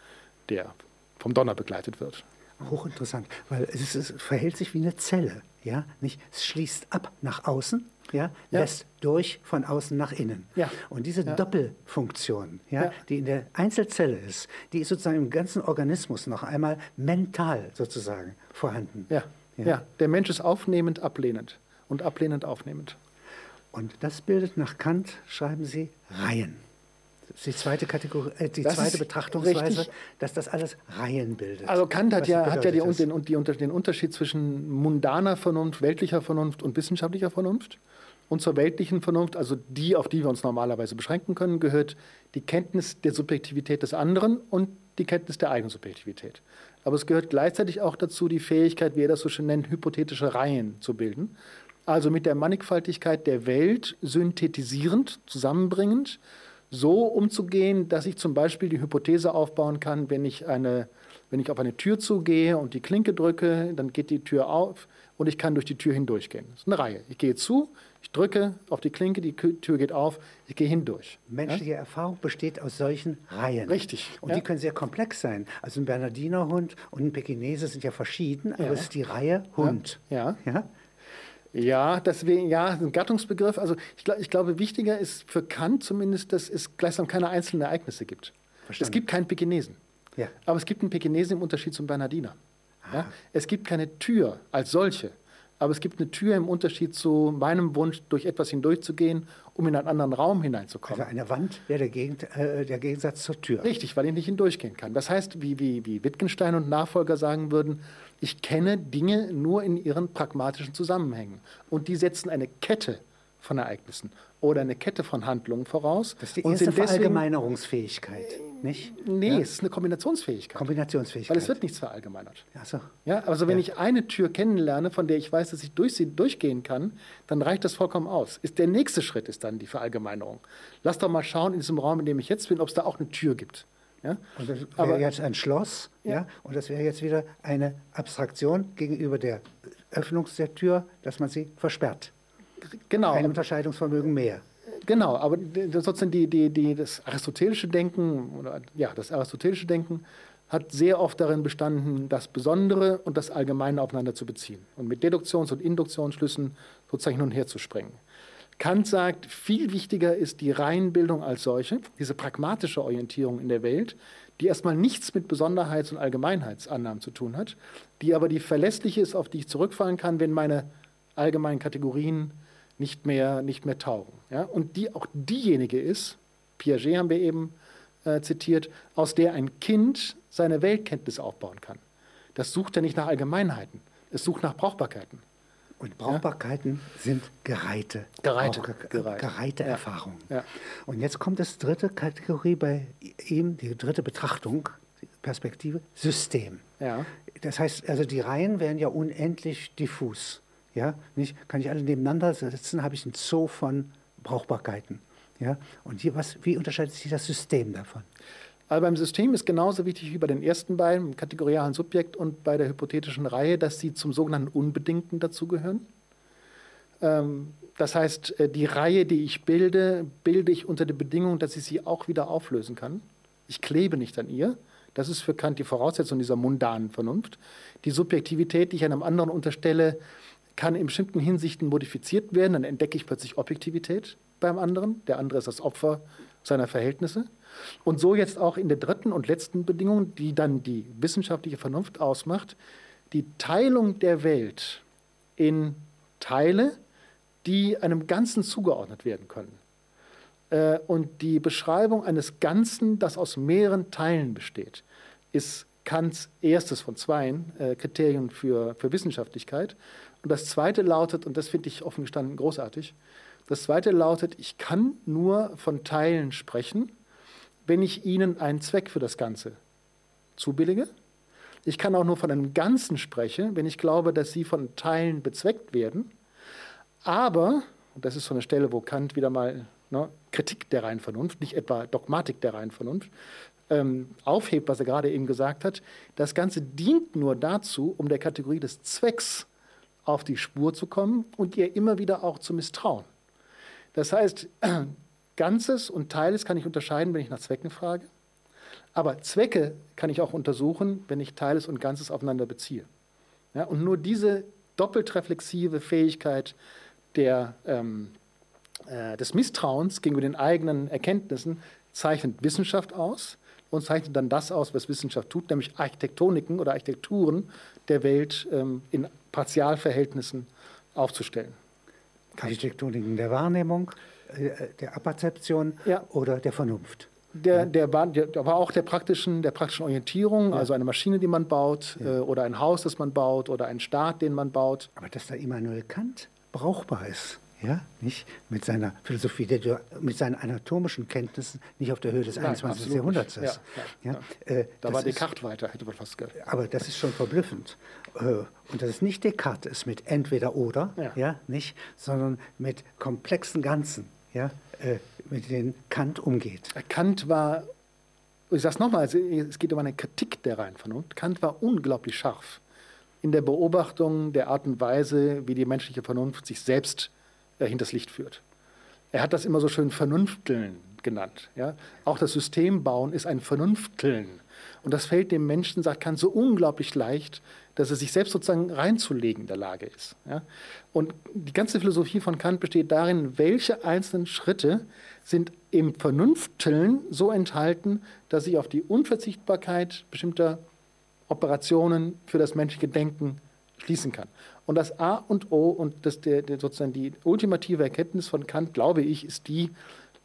der vom Donner begleitet wird. Hochinteressant, weil es, es verhält sich wie eine Zelle. Ja? Nicht? Es schließt ab nach außen, ja? Ja. lässt durch von außen nach innen. Ja. Und diese Ja. Doppelfunktion, Ja. die in der Einzelzelle ist, die ist sozusagen im ganzen Organismus noch einmal mental sozusagen vorhanden. Ja, Ja. ja. der Mensch ist aufnehmend, ablehnend und ablehnend, aufnehmend. Und das bildet nach Kant, schreiben Sie, Reihen. Das ist die zweite, Kategorie, äh, die Das zweite Betrachtungsweise, richtig. dass das alles Reihen bildet. Also Kant hat Was ja, hat ja die, den, die, den Unterschied zwischen mundaner Vernunft, weltlicher Vernunft und wissenschaftlicher Vernunft. Und zur weltlichen Vernunft, also die, auf die wir uns normalerweise beschränken können, gehört die Kenntnis der Subjektivität des anderen und die Kenntnis der eigenen Subjektivität. Aber es gehört gleichzeitig auch dazu die Fähigkeit, wie er das so schön nennt, hypothetische Reihen zu bilden. Also mit der Mannigfaltigkeit der Welt synthetisierend, zusammenbringend, so umzugehen, dass ich zum Beispiel die Hypothese aufbauen kann, wenn ich, eine, wenn ich auf eine Tür zugehe und die Klinke drücke, dann geht die Tür auf und ich kann durch die Tür hindurchgehen. Das ist eine Reihe. Ich gehe zu, ich drücke auf die Klinke, die Tür geht auf, ich gehe hindurch. Menschliche Erfahrung besteht aus solchen Reihen. Richtig, Und ja. die können sehr komplex sein. Also ein Bernerdinerhund und ein Pekinese sind ja verschieden, aber Ja. es ist die Reihe Hund. Ja. Ja? Ja, deswegen, ja, ein Gattungsbegriff. Also ich, glaub, ich glaube, wichtiger ist für Kant zumindest, dass es gleichsam keine einzelnen Ereignisse gibt. Verstanden. Es gibt keinen Pekinesen. Ja. Aber es gibt einen Pekinesen im Unterschied zum Bernardiner. Ja? Es gibt keine Tür als solche, aber es gibt eine Tür im Unterschied zu meinem Wunsch, durch etwas hindurchzugehen, um in einen anderen Raum hineinzukommen. Also eine Wand wäre der, Gegend, äh, der Gegensatz zur Tür. Richtig, weil ich nicht hindurchgehen kann. Das heißt, wie, wie, wie Wittgenstein und Nachfolger sagen würden, ich kenne Dinge nur in ihren pragmatischen Zusammenhängen. Und die setzen eine Kette von Ereignissen oder eine Kette von Handlungen voraus. Das ist die und erste Verallgemeinerungsfähigkeit, nicht? Nee, Ja? es ist eine Kombinationsfähigkeit. Kombinationsfähigkeit. Weil es wird nichts verallgemeinert. Ach so. Ja, also wenn Ja. ich eine Tür kennenlerne, von der ich weiß, dass ich durch sie durchgehen kann, dann reicht das vollkommen aus. Ist der nächste Schritt ist dann die Verallgemeinerung. Lass doch mal schauen in diesem Raum, in dem ich jetzt bin, ob es da auch eine Tür gibt. Ja? Und das wäre Aber- jetzt ein Schloss, ja. Ja. und das wäre jetzt wieder eine Abstraktion gegenüber der Öffnung der Tür, dass man sie versperrt. Genau. Ein Unterscheidungsvermögen mehr. Genau, aber sozusagen die, die, die, das aristotelische Denken, oder ja, das aristotelische Denken hat sehr oft darin bestanden, das Besondere und das Allgemeine aufeinander zu beziehen und mit Deduktions- und Induktionsschlüssen sozusagen hin und her zu springen. Kant sagt, viel wichtiger ist die Reihenbildung als solche, diese pragmatische Orientierung in der Welt, die erstmal nichts mit Besonderheits- und Allgemeinheitsannahmen zu tun hat, die aber die verlässliche ist, auf die ich zurückfallen kann, wenn meine allgemeinen Kategorien nicht mehr, nicht mehr taugen. Ja? Und die auch diejenige ist, Piaget haben wir eben äh, zitiert, aus der ein Kind seine Weltkenntnis aufbauen kann. Das sucht ja nicht nach Allgemeinheiten, es sucht nach Brauchbarkeiten. Und Brauchbarkeiten ja? sind gereihte, gereihte, gereihte. gereihte ja. Erfahrungen. Ja. Und jetzt kommt das dritte Kategorie bei ihm, die dritte Betrachtung, Perspektive, System. Ja. Das heißt, also die Reihen werden ja unendlich diffus. Ja, nicht, kann ich alle nebeneinander setzen, habe ich ein Zoo von Brauchbarkeiten. Ja, und hier, was, wie unterscheidet sich das System davon? Aber beim System ist genauso wichtig wie bei den ersten beiden, im kategorialen Subjekt und bei der hypothetischen Reihe, dass sie zum sogenannten Unbedingten dazugehören. Ähm, das heißt, äh, die Reihe, die ich bilde, bilde ich unter der Bedingung, dass ich sie auch wieder auflösen kann. Ich klebe nicht an ihr. Das ist für Kant die Voraussetzung dieser mundanen Vernunft. Die Subjektivität, die ich einem anderen unterstelle, kann in bestimmten Hinsichten modifiziert werden. Dann entdecke ich plötzlich Objektivität beim anderen. Der andere ist das Opfer seiner Verhältnisse. Und so jetzt auch in der dritten und letzten Bedingung, die dann die wissenschaftliche Vernunft ausmacht, die Teilung der Welt in Teile, die einem Ganzen zugeordnet werden können. Äh, und die Beschreibung eines Ganzen, das aus mehreren Teilen besteht, ist Kants erstes von zweien äh, Kriterien für, für Wissenschaftlichkeit. Und das zweite lautet, und das finde ich offen gestanden großartig, das zweite lautet, ich kann nur von Teilen sprechen, wenn ich ihnen einen Zweck für das Ganze zubillige. Ich kann auch nur von einem Ganzen sprechen, wenn ich glaube, dass sie von Teilen bezweckt werden. Aber, und das ist so eine Stelle, wo Kant wieder mal ne, Kritik der reinen Vernunft, nicht etwa Dogmatik der reinen Vernunft, ähm, aufhebt, was er gerade eben gesagt hat, das Ganze dient nur dazu, um der Kategorie des Zwecks auf die Spur zu kommen und ihr immer wieder auch zu misstrauen. Das heißt, (clears throat) Ganzes und Teiles kann ich unterscheiden, wenn ich nach Zwecken frage. Aber Zwecke kann ich auch untersuchen, wenn ich Teiles und Ganzes aufeinander beziehe. Ja, und nur diese doppelt reflexive Fähigkeit der, ähm, äh, des Misstrauens gegenüber den eigenen Erkenntnissen zeichnet Wissenschaft aus und zeichnet dann das aus, was Wissenschaft tut, nämlich Architektoniken oder Architekturen der Welt ähm, in Partialverhältnissen aufzustellen. Architektoniken der Wahrnehmung, äh, der Apperzeption ja. oder der Vernunft. Der, der, der, war auch der praktischen, der praktischen Orientierung, ja. also eine Maschine, die man baut, ja. äh, oder ein Haus, das man baut, oder ein Staat, den man baut. Aber dass da Immanuel Kant brauchbar ist ja, nicht mit seiner Philosophie, der mit seinen anatomischen Kenntnissen nicht auf der Höhe des Nein, 21. Jahrhunderts ist. Ja, ja, ja. Äh, da war Descartes ist, weiter, hätte man fast gehört. Aber das ist schon verblüffend. Äh, und das ist nicht Descartes ist mit entweder oder, ja. nicht, sondern mit komplexen Ganzen, ja, äh, mit denen Kant umgeht. Kant war, ich sage es nochmal, es geht um eine Kritik der reinen Vernunft. Kant war unglaublich scharf in der Beobachtung der Art und Weise, wie die menschliche Vernunft sich selbst äh, hinters Licht führt. Er hat das immer so schön Vernünfteln genannt. Ja? Auch das Systembauen ist ein Vernünfteln. Und das fällt dem Menschen, sagt Kant, so unglaublich leicht, dass er sich selbst sozusagen reinzulegen in der Lage ist. Ja? Und die ganze Philosophie von Kant besteht darin, welche einzelnen Schritte sind im Vernünfteln so enthalten, dass sie auf die Unverzichtbarkeit bestimmter Operationen für das menschliche Denken schließen kann. Und das A und O und das der, der sozusagen die ultimative Erkenntnis von Kant, glaube ich, ist die,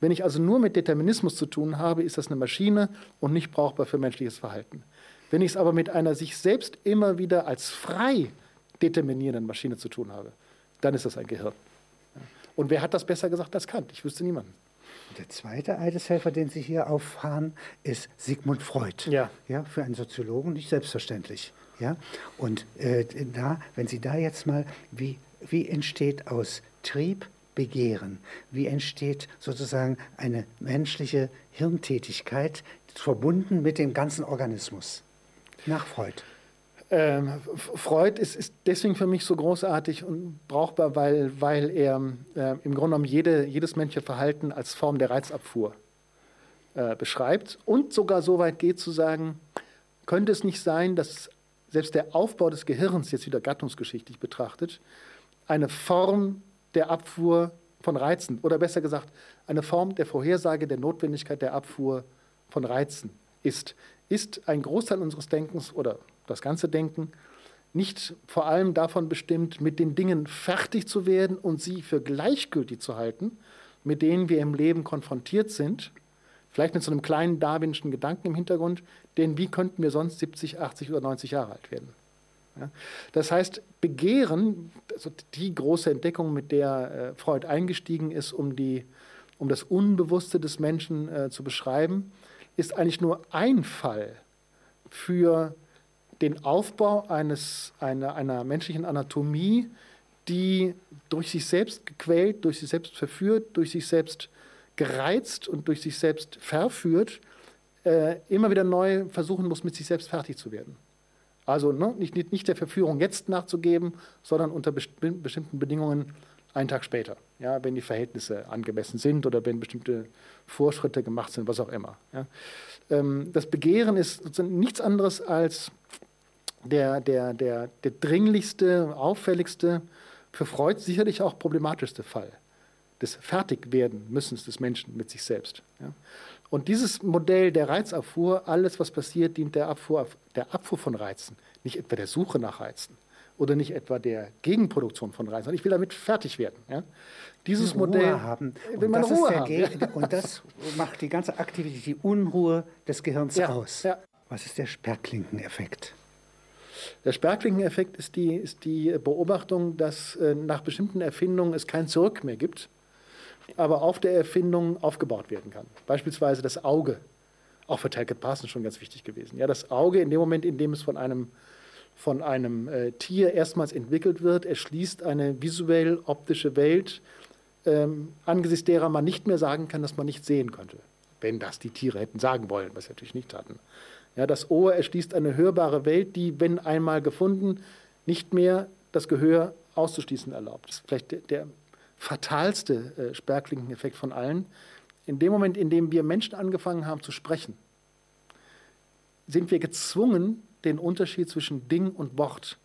wenn ich also nur mit Determinismus zu tun habe, ist das eine Maschine und nicht brauchbar für menschliches Verhalten. Wenn ich es aber mit einer sich selbst immer wieder als frei determinierenden Maschine zu tun habe, dann ist das ein Gehirn. Und wer hat das besser gesagt als Kant? Ich wüsste niemanden. Der zweite Eideshelfer, den Sie hier auffahren, ist Sigmund Freud. Ja. ja für einen Soziologen nicht selbstverständlich. Ja? Und äh, da, wenn Sie da jetzt mal, wie, wie entsteht aus Trieb Begehren, wie entsteht sozusagen eine menschliche Hirntätigkeit verbunden mit dem ganzen Organismus? Nach Freud. Ähm, Freud ist, ist, deswegen für mich so großartig und brauchbar, weil, weil er äh, im Grunde genommen jede, jedes menschliche Verhalten als Form der Reizabfuhr äh, beschreibt und sogar so weit geht zu sagen, könnte es nicht sein, dass selbst der Aufbau des Gehirns, jetzt wieder gattungsgeschichtlich betrachtet, eine Form der Abfuhr von Reizen oder besser gesagt eine Form der Vorhersage der Notwendigkeit der Abfuhr von Reizen ist. ist ein Großteil unseres Denkens oder das ganze Denken nicht vor allem davon bestimmt, mit den Dingen fertig zu werden und sie für gleichgültig zu halten, mit denen wir im Leben konfrontiert sind, vielleicht mit so einem kleinen darwinischen Gedanken im Hintergrund, denn wie könnten wir sonst 70, 80 oder 90 Jahre alt werden? Ja? Das heißt, Begehren, also die große Entdeckung, mit der äh, Freud eingestiegen ist, um, die, um das Unbewusste des Menschen äh, zu beschreiben, ist eigentlich nur ein Fall für den Aufbau eines, einer, einer menschlichen Anatomie, die durch sich selbst gequält, durch sich selbst verführt, durch sich selbst gereizt und durch sich selbst verführt, äh, immer wieder neu versuchen muss, mit sich selbst fertig zu werden. Also ne, nicht, nicht, nicht der Verführung jetzt nachzugeben, sondern unter bestimmten Bedingungen einen Tag später, ja, wenn die Verhältnisse angemessen sind oder wenn bestimmte Vorschritte gemacht sind, was auch immer. Ja. Ähm, das Begehren ist nichts anderes als der, der, der, der dringlichste, auffälligste, für Freud sicherlich auch problematischste Fall des Fertigwerden müssens des Menschen mit sich selbst. Ja. Und dieses Modell der Reizabfuhr, alles was passiert, dient der Abfuhr, der Abfuhr von Reizen, nicht etwa der Suche nach Reizen oder nicht etwa der Gegenproduktion von Reizen. Ich will damit fertig werden. Ja. Dieses Ruhe Modell haben. will Und man das, Ruhe haben. Ge- und das (laughs) macht die ganze Aktivität, die Unruhe des Gehirns Ja, aus. ja. Was ist der Sperrklinkeneffekt? Der Sperrklinkeneffekt ist die, ist die Beobachtung, dass äh, nach bestimmten Erfindungen es kein Zurück mehr gibt, aber auf der Erfindung aufgebaut werden kann. Beispielsweise das Auge, auch für Talcott Parsons schon ganz wichtig gewesen. Ja, das Auge in dem Moment, in dem es von einem, von einem äh, Tier erstmals entwickelt wird, erschließt eine visuell-optische Welt, ähm, angesichts derer man nicht mehr sagen kann, dass man nicht sehen könnte. Wenn das die Tiere hätten sagen wollen, was sie natürlich nicht hatten. Ja, das Ohr erschließt eine hörbare Welt, die, wenn einmal gefunden, nicht mehr das Gehör auszuschließen erlaubt. Das ist vielleicht der, der fatalste äh, Sperrklinkeneffekt von allen. In dem Moment, in dem wir Menschen angefangen haben zu sprechen, sind wir gezwungen, den Unterschied zwischen Ding und Wort,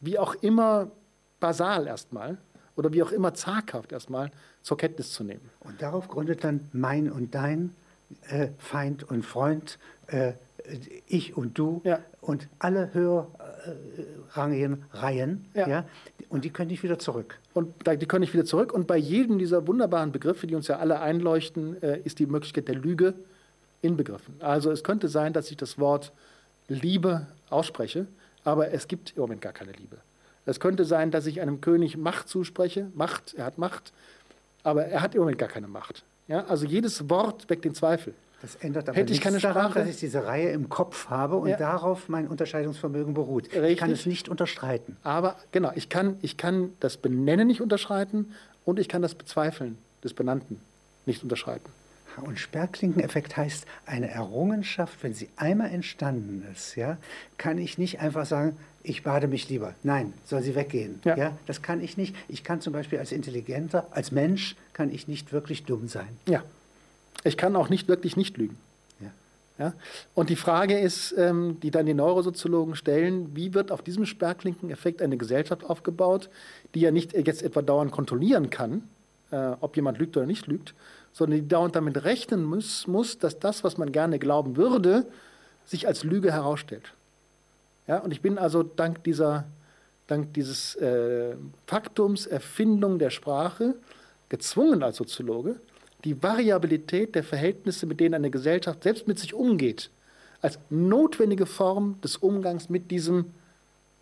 wie auch immer basal erstmal oder wie auch immer zaghaft erstmal, zur Kenntnis zu nehmen. Und darauf gründet dann mein und dein, äh, Feind und Freund, äh, ich und du Ja. Und alle höherrangigen Reihen. Ja. Ja. Und die können nicht wieder zurück. Und die können nicht wieder zurück. Und bei jedem dieser wunderbaren Begriffe, die uns ja alle einleuchten, äh, ist die Möglichkeit der Lüge inbegriffen. Also es könnte sein, dass ich das Wort Liebe ausspreche, aber es gibt im Moment gar keine Liebe. Es könnte sein, dass ich einem König Macht zuspreche, Macht, er hat Macht, aber er hat im Moment gar keine Macht. Ja? Also jedes Wort weckt den Zweifel. Das ändert aber Hätte ich keine daran, Sprache? dass ich diese Reihe im Kopf habe und Ja. darauf mein Unterscheidungsvermögen beruht. Ich Richtig. kann es nicht unterstreiten. Aber genau, ich kann, ich kann das Benennen nicht unterschreiten und ich kann das Bezweifeln des Benannten nicht unterschreiten. Und Sperrklinkeneffekt heißt, eine Errungenschaft, wenn sie einmal entstanden ist, ja, kann ich nicht einfach sagen, ich bade mich lieber. Nein, soll sie weggehen. Ja. Ja. das kann ich nicht. Ich kann zum Beispiel als Intelligenter, als Mensch, kann ich nicht wirklich dumm sein. Ja. Ich kann auch nicht wirklich nicht lügen. Ja. Ja? Und die Frage ist, ähm, die dann die Neurosoziologen stellen, wie wird auf diesem Sperrklinkeneffekt eine Gesellschaft aufgebaut, die ja nicht jetzt etwa dauernd kontrollieren kann, äh, ob jemand lügt oder nicht lügt, sondern die dauernd damit rechnen muss, muss, dass das, was man gerne glauben würde, sich als Lüge herausstellt. Ja? Und ich bin also dank, dieser, dank dieses äh, Faktums Erfindung der Sprache gezwungen als Soziologe, die Variabilität der Verhältnisse, mit denen eine Gesellschaft selbst mit sich umgeht, als notwendige Form des Umgangs mit diesem,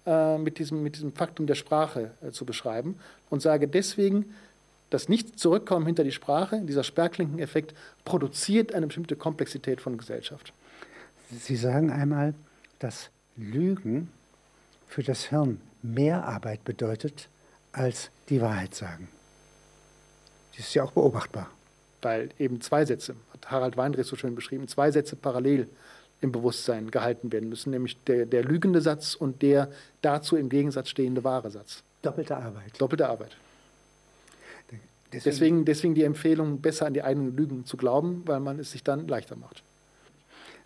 äh, mit diesem, mit diesem Faktum der Sprache äh, zu beschreiben und sage deswegen, das Nicht-Zurückkommen hinter die Sprache, dieser Sperrklinkeneffekt, produziert eine bestimmte Komplexität von Gesellschaft. Sie sagen einmal, dass Lügen für das Hirn mehr Arbeit bedeutet als die Wahrheit sagen. Das ist ja auch beobachtbar. Weil eben zwei Sätze, hat Harald Weinrich so schön beschrieben, zwei Sätze parallel im Bewusstsein gehalten werden müssen, nämlich der, der lügende Satz und der dazu im Gegensatz stehende wahre Satz. Doppelte Arbeit. Doppelte Arbeit. Deswegen, Deswegen, deswegen die Empfehlung, besser an die eigenen Lügen zu glauben, weil man es sich dann leichter macht.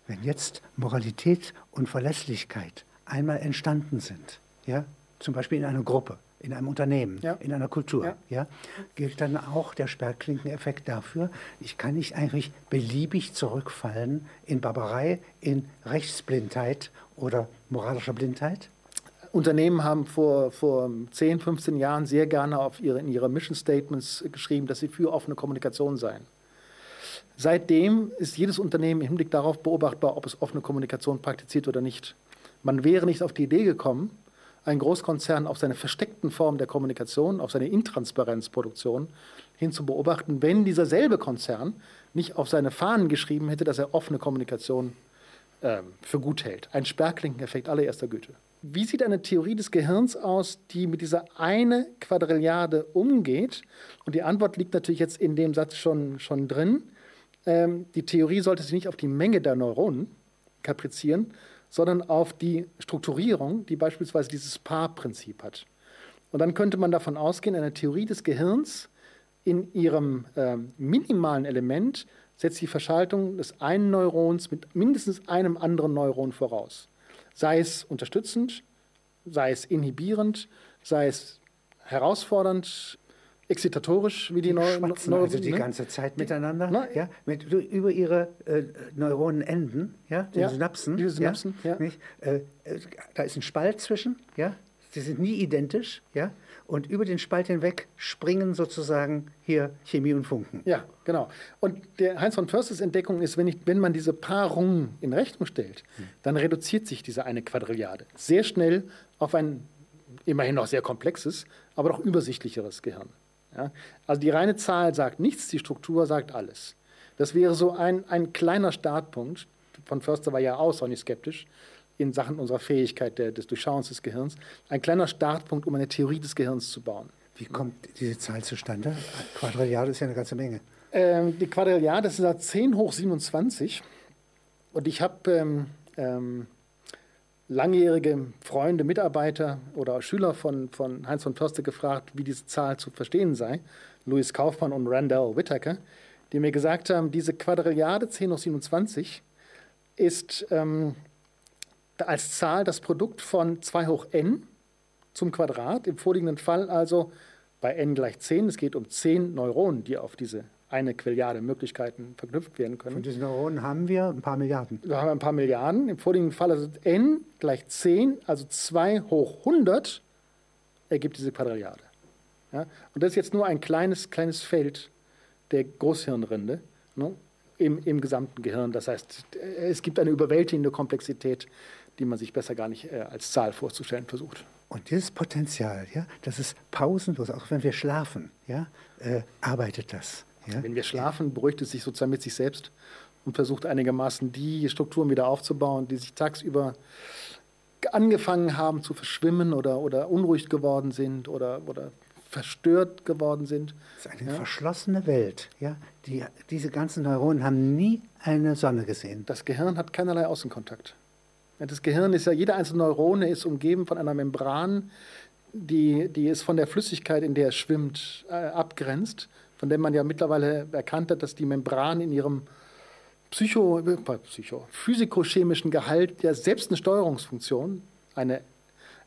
wenn jetzt Moralität und Verlässlichkeit einmal entstanden sind, ja, zum Beispiel in einer Gruppe, in einem Unternehmen, ja. in einer Kultur, ja. ja. gilt dann auch der Sperrklinkeneffekt dafür. Ich kann nicht eigentlich beliebig zurückfallen in Barbarei, in Rechtsblindheit oder moralischer Blindheit. Unternehmen haben vor, vor 10, 15 Jahren sehr gerne auf ihre, in ihre Mission Statements geschrieben, dass sie für offene Kommunikation seien. Seitdem ist jedes Unternehmen im Hinblick darauf beobachtbar, ob es offene Kommunikation praktiziert oder nicht. Man wäre nicht auf die Idee gekommen, einen Großkonzern auf seine versteckten Formen der Kommunikation, auf seine Intransparenzproduktion hin zu beobachten, wenn dieser selbe Konzern nicht auf seine Fahnen geschrieben hätte, dass er offene Kommunikation äh, für gut hält. Ein Sperrklinkeneffekt allererster Güte. Wie sieht eine Theorie des Gehirns aus, die mit dieser eine Quadrilliarde umgeht? Und die Antwort liegt natürlich jetzt in dem Satz schon, schon drin. Ähm, die Theorie sollte sich nicht auf die Menge der Neuronen kaprizieren, sondern auf die Strukturierung, die beispielsweise dieses Paarprinzip hat. Und dann könnte man davon ausgehen, eine Theorie des Gehirns in ihrem äh, minimalen Element setzt die Verschaltung des einen Neurons mit mindestens einem anderen Neuron voraus. Sei es unterstützend, sei es inhibierend, sei es herausfordernd, excitatorisch, wie die, Neuronen. Also die ne? ganze Zeit miteinander, Na, ja, mit, über ihre äh, Neuronenenden, ja, die ja, Synapsen. Die Synapsen, ja, ja. Äh, äh, da ist ein Spalt zwischen, ja, sie sind nie identisch, ja, und über den Spalt hinweg springen sozusagen hier Chemie und Funken. Ja, genau. Und der Heinz von Försters Entdeckung ist, wenn, ich, wenn man diese Paarung in Rechnung stellt, hm. dann reduziert sich diese eine Quadrilliarde sehr schnell auf ein immerhin noch sehr komplexes, aber doch übersichtlicheres Gehirn. Ja? Also die reine Zahl sagt nichts, die Struktur sagt alles. Das wäre so ein, ein kleiner Startpunkt. Von Förster war ja außerordentlich skeptisch in Sachen unserer Fähigkeit der, des Durchschauens des Gehirns. Ein kleiner Startpunkt, um eine Theorie des Gehirns zu bauen. Wie kommt diese Zahl zustande? Quadrilliarde ist ja eine ganze Menge. Ähm, die Quadrilliarde das ist 10 hoch 27. Und ich habe ähm, ähm, langjährige Freunde, Mitarbeiter oder Schüler von, von Heinz von Förster gefragt, wie diese Zahl zu verstehen sei, Louis Kaufmann und Randall Whittaker, die mir gesagt haben, diese Quadrilliarde 10 hoch 27 ist ähm, als Zahl das Produkt von 2 hoch n zum Quadrat, im vorliegenden Fall also bei n gleich 10, es geht um 10 Neuronen, die auf diese eine Quilliarde Möglichkeiten verknüpft werden können. Von diesen Neuronen haben wir ein paar Milliarden. Da haben wir ein paar Milliarden. Im vorliegenden Fall also n gleich 10, also 2 hoch 100 ergibt diese Quadrilliarde. Ja? Und das ist jetzt nur ein kleines, kleines Feld der Großhirnrinde ne? im, im gesamten Gehirn. Das heißt, es gibt eine überwältigende Komplexität, die man sich besser gar nicht äh, als Zahl vorzustellen versucht. Und dieses Potenzial, ja, das ist pausenlos, auch wenn wir schlafen, ja, äh, arbeitet das. Ja? Wenn wir schlafen, beruhigt es sich sozusagen mit sich selbst und versucht einigermaßen die Strukturen wieder aufzubauen, die sich tagsüber angefangen haben zu verschwimmen oder, oder unruhig geworden sind oder, oder verstört geworden sind. Das ist eine ja? verschlossene Welt. Ja? Die, diese ganzen Neuronen haben nie eine Sonne gesehen. Das Gehirn hat keinerlei Außenkontakt. Das Gehirn ist ja, jede einzelne Neurone ist umgeben von einer Membran, die, die es von der Flüssigkeit, in der es schwimmt, äh, abgrenzt von dem man ja mittlerweile erkannt hat, dass die Membran in ihrem Psycho, äh, Psycho, physikochemischen Gehalt ja selbst eine Steuerungsfunktion, eine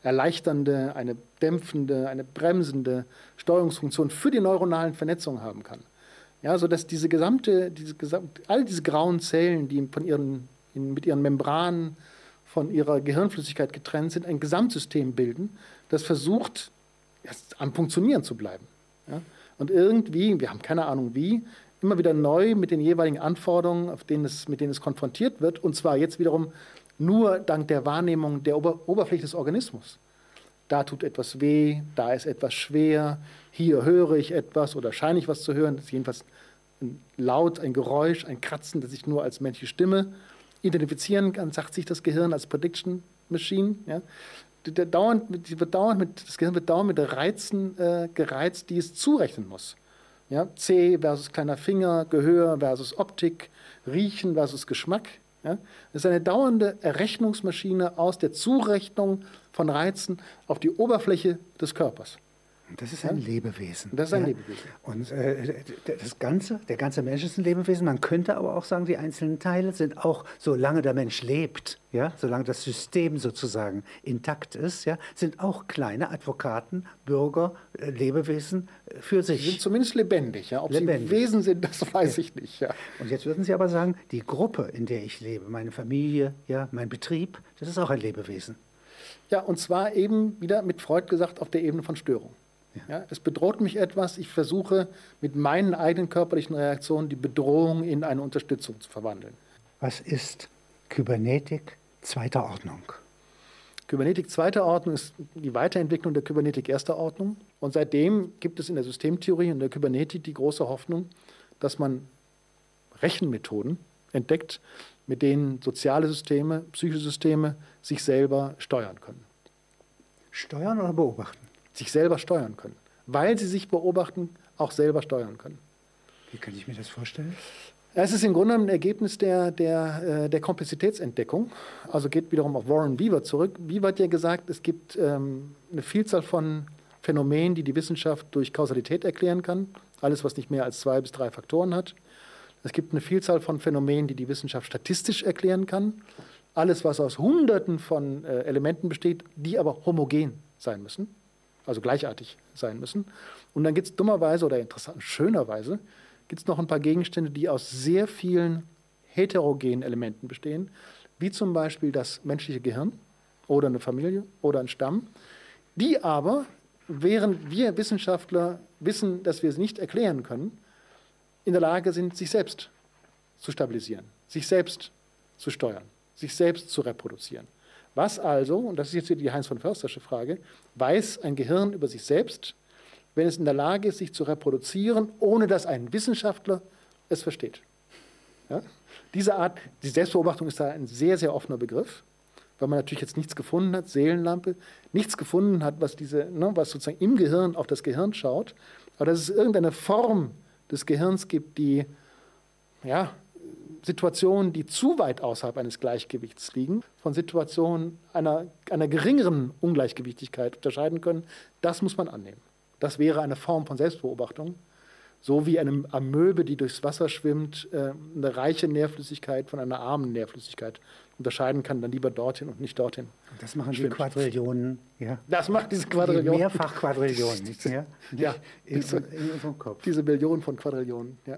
erleichternde, eine dämpfende, eine bremsende Steuerungsfunktion für die neuronalen Vernetzungen haben kann. Ja, sodass diese gesamte, diese gesamte, all diese grauen Zellen, die von ihren, mit ihren Membranen von ihrer Gehirnflüssigkeit getrennt sind, ein Gesamtsystem bilden, das versucht, am Funktionieren zu bleiben. Ja? Und irgendwie, wir haben keine Ahnung wie, immer wieder neu mit den jeweiligen Anforderungen, auf denen es, mit denen es konfrontiert wird, und zwar jetzt wiederum nur dank der Wahrnehmung der Ober Oberfläche des Organismus. Da tut etwas weh, da ist etwas schwer, hier höre ich etwas oder scheine ich was zu hören. Das ist jedenfalls ein Laut, ein Geräusch, ein Kratzen, das ich nur als menschliche Stimme identifizieren kann, sagt sich das Gehirn als Prediction Machine. Ja der dauernd, die wird dauernd mit, das Gehirn wird dauernd mit Reizen äh, gereizt, die es zurechnen muss. Ja, C versus kleiner Finger, Gehör versus Optik, Riechen versus Geschmack. Ja, das ist eine dauernde Errechnungsmaschine aus der Zurechnung von Reizen auf die Oberfläche des Körpers. Das ist ein ja? Lebewesen. Das ist ein ja? Lebewesen. Und äh, das Ganze, der ganze Mensch ist ein Lebewesen. Man könnte aber auch sagen, die einzelnen Teile sind auch, solange der Mensch lebt, ja, solange das System sozusagen intakt ist, ja, sind auch kleine Advokaten, Bürger, äh, Lebewesen äh, für sich. Sie sind zumindest lebendig. Ja? Ob lebendig. sie Wesen sind, das weiß ja. ich nicht. Ja. Und jetzt würden Sie aber sagen, die Gruppe, in der ich lebe, meine Familie, ja, mein Betrieb, das ist auch ein Lebewesen. Ja, und zwar eben wieder mit Freud gesagt auf der Ebene von Störung. Ja. es bedroht mich etwas. Ich versuche mit meinen eigenen körperlichen Reaktionen die Bedrohung in eine Unterstützung zu verwandeln. Was ist Kybernetik zweiter Ordnung? Kybernetik zweiter Ordnung ist die Weiterentwicklung der Kybernetik erster Ordnung. Und seitdem gibt es in der Systemtheorie und der Kybernetik die große Hoffnung, dass man Rechenmethoden entdeckt, mit denen soziale Systeme, psychische Systeme sich selber steuern können. Steuern oder beobachten? Sich selber steuern können, weil sie sich beobachten, auch selber steuern können. Wie kann ich mir das vorstellen? Es ist im Grunde ein Ergebnis der, der, äh, der Komplexitätsentdeckung. Also geht wiederum auf Warren Beaver zurück. Beaver hat ja gesagt, es gibt ähm, eine Vielzahl von Phänomenen, die die Wissenschaft durch Kausalität erklären kann. Alles, was nicht mehr als zwei bis drei Faktoren hat. Es gibt eine Vielzahl von Phänomenen, die die Wissenschaft statistisch erklären kann. Alles, was aus Hunderten von äh, Elementen besteht, die aber homogen sein müssen also gleichartig sein müssen. Und dann gibt es dummerweise oder interessant, schönerweise, gibt es noch ein paar Gegenstände, die aus sehr vielen heterogenen Elementen bestehen, wie zum Beispiel das menschliche Gehirn oder eine Familie oder ein Stamm, die aber, während wir Wissenschaftler wissen, dass wir es nicht erklären können, in der Lage sind, sich selbst zu stabilisieren, sich selbst zu steuern, sich selbst zu reproduzieren. Was also, und das ist jetzt wieder die Heinz von Förstersche Frage, weiß ein Gehirn über sich selbst, wenn es in der Lage ist, sich zu reproduzieren, ohne dass ein Wissenschaftler es versteht? Ja? Diese Art, die Selbstbeobachtung ist da ein sehr, sehr offener Begriff, weil man natürlich jetzt nichts gefunden hat, Seelenlampe, nichts gefunden hat, was, diese, ne, was sozusagen im Gehirn auf das Gehirn schaut, aber dass es irgendeine Form des Gehirns gibt, die ja, Situationen, die zu weit außerhalb eines Gleichgewichts liegen, von Situationen einer, einer geringeren Ungleichgewichtigkeit unterscheiden können, das muss man annehmen. Das wäre eine Form von Selbstbeobachtung, so wie eine Amöbe, die durchs Wasser schwimmt, äh, eine reiche Nährflüssigkeit von einer armen Nährflüssigkeit unterscheiden kann, dann lieber dorthin und nicht dorthin. Das machen die Quadrillionen. Ja. Das macht diese Quadrillionen. Die Mehrfach Quadrillionen. ja, (laughs) ja, in, in, in unserem Kopf. Diese Billionen von Quadrillionen. Ja.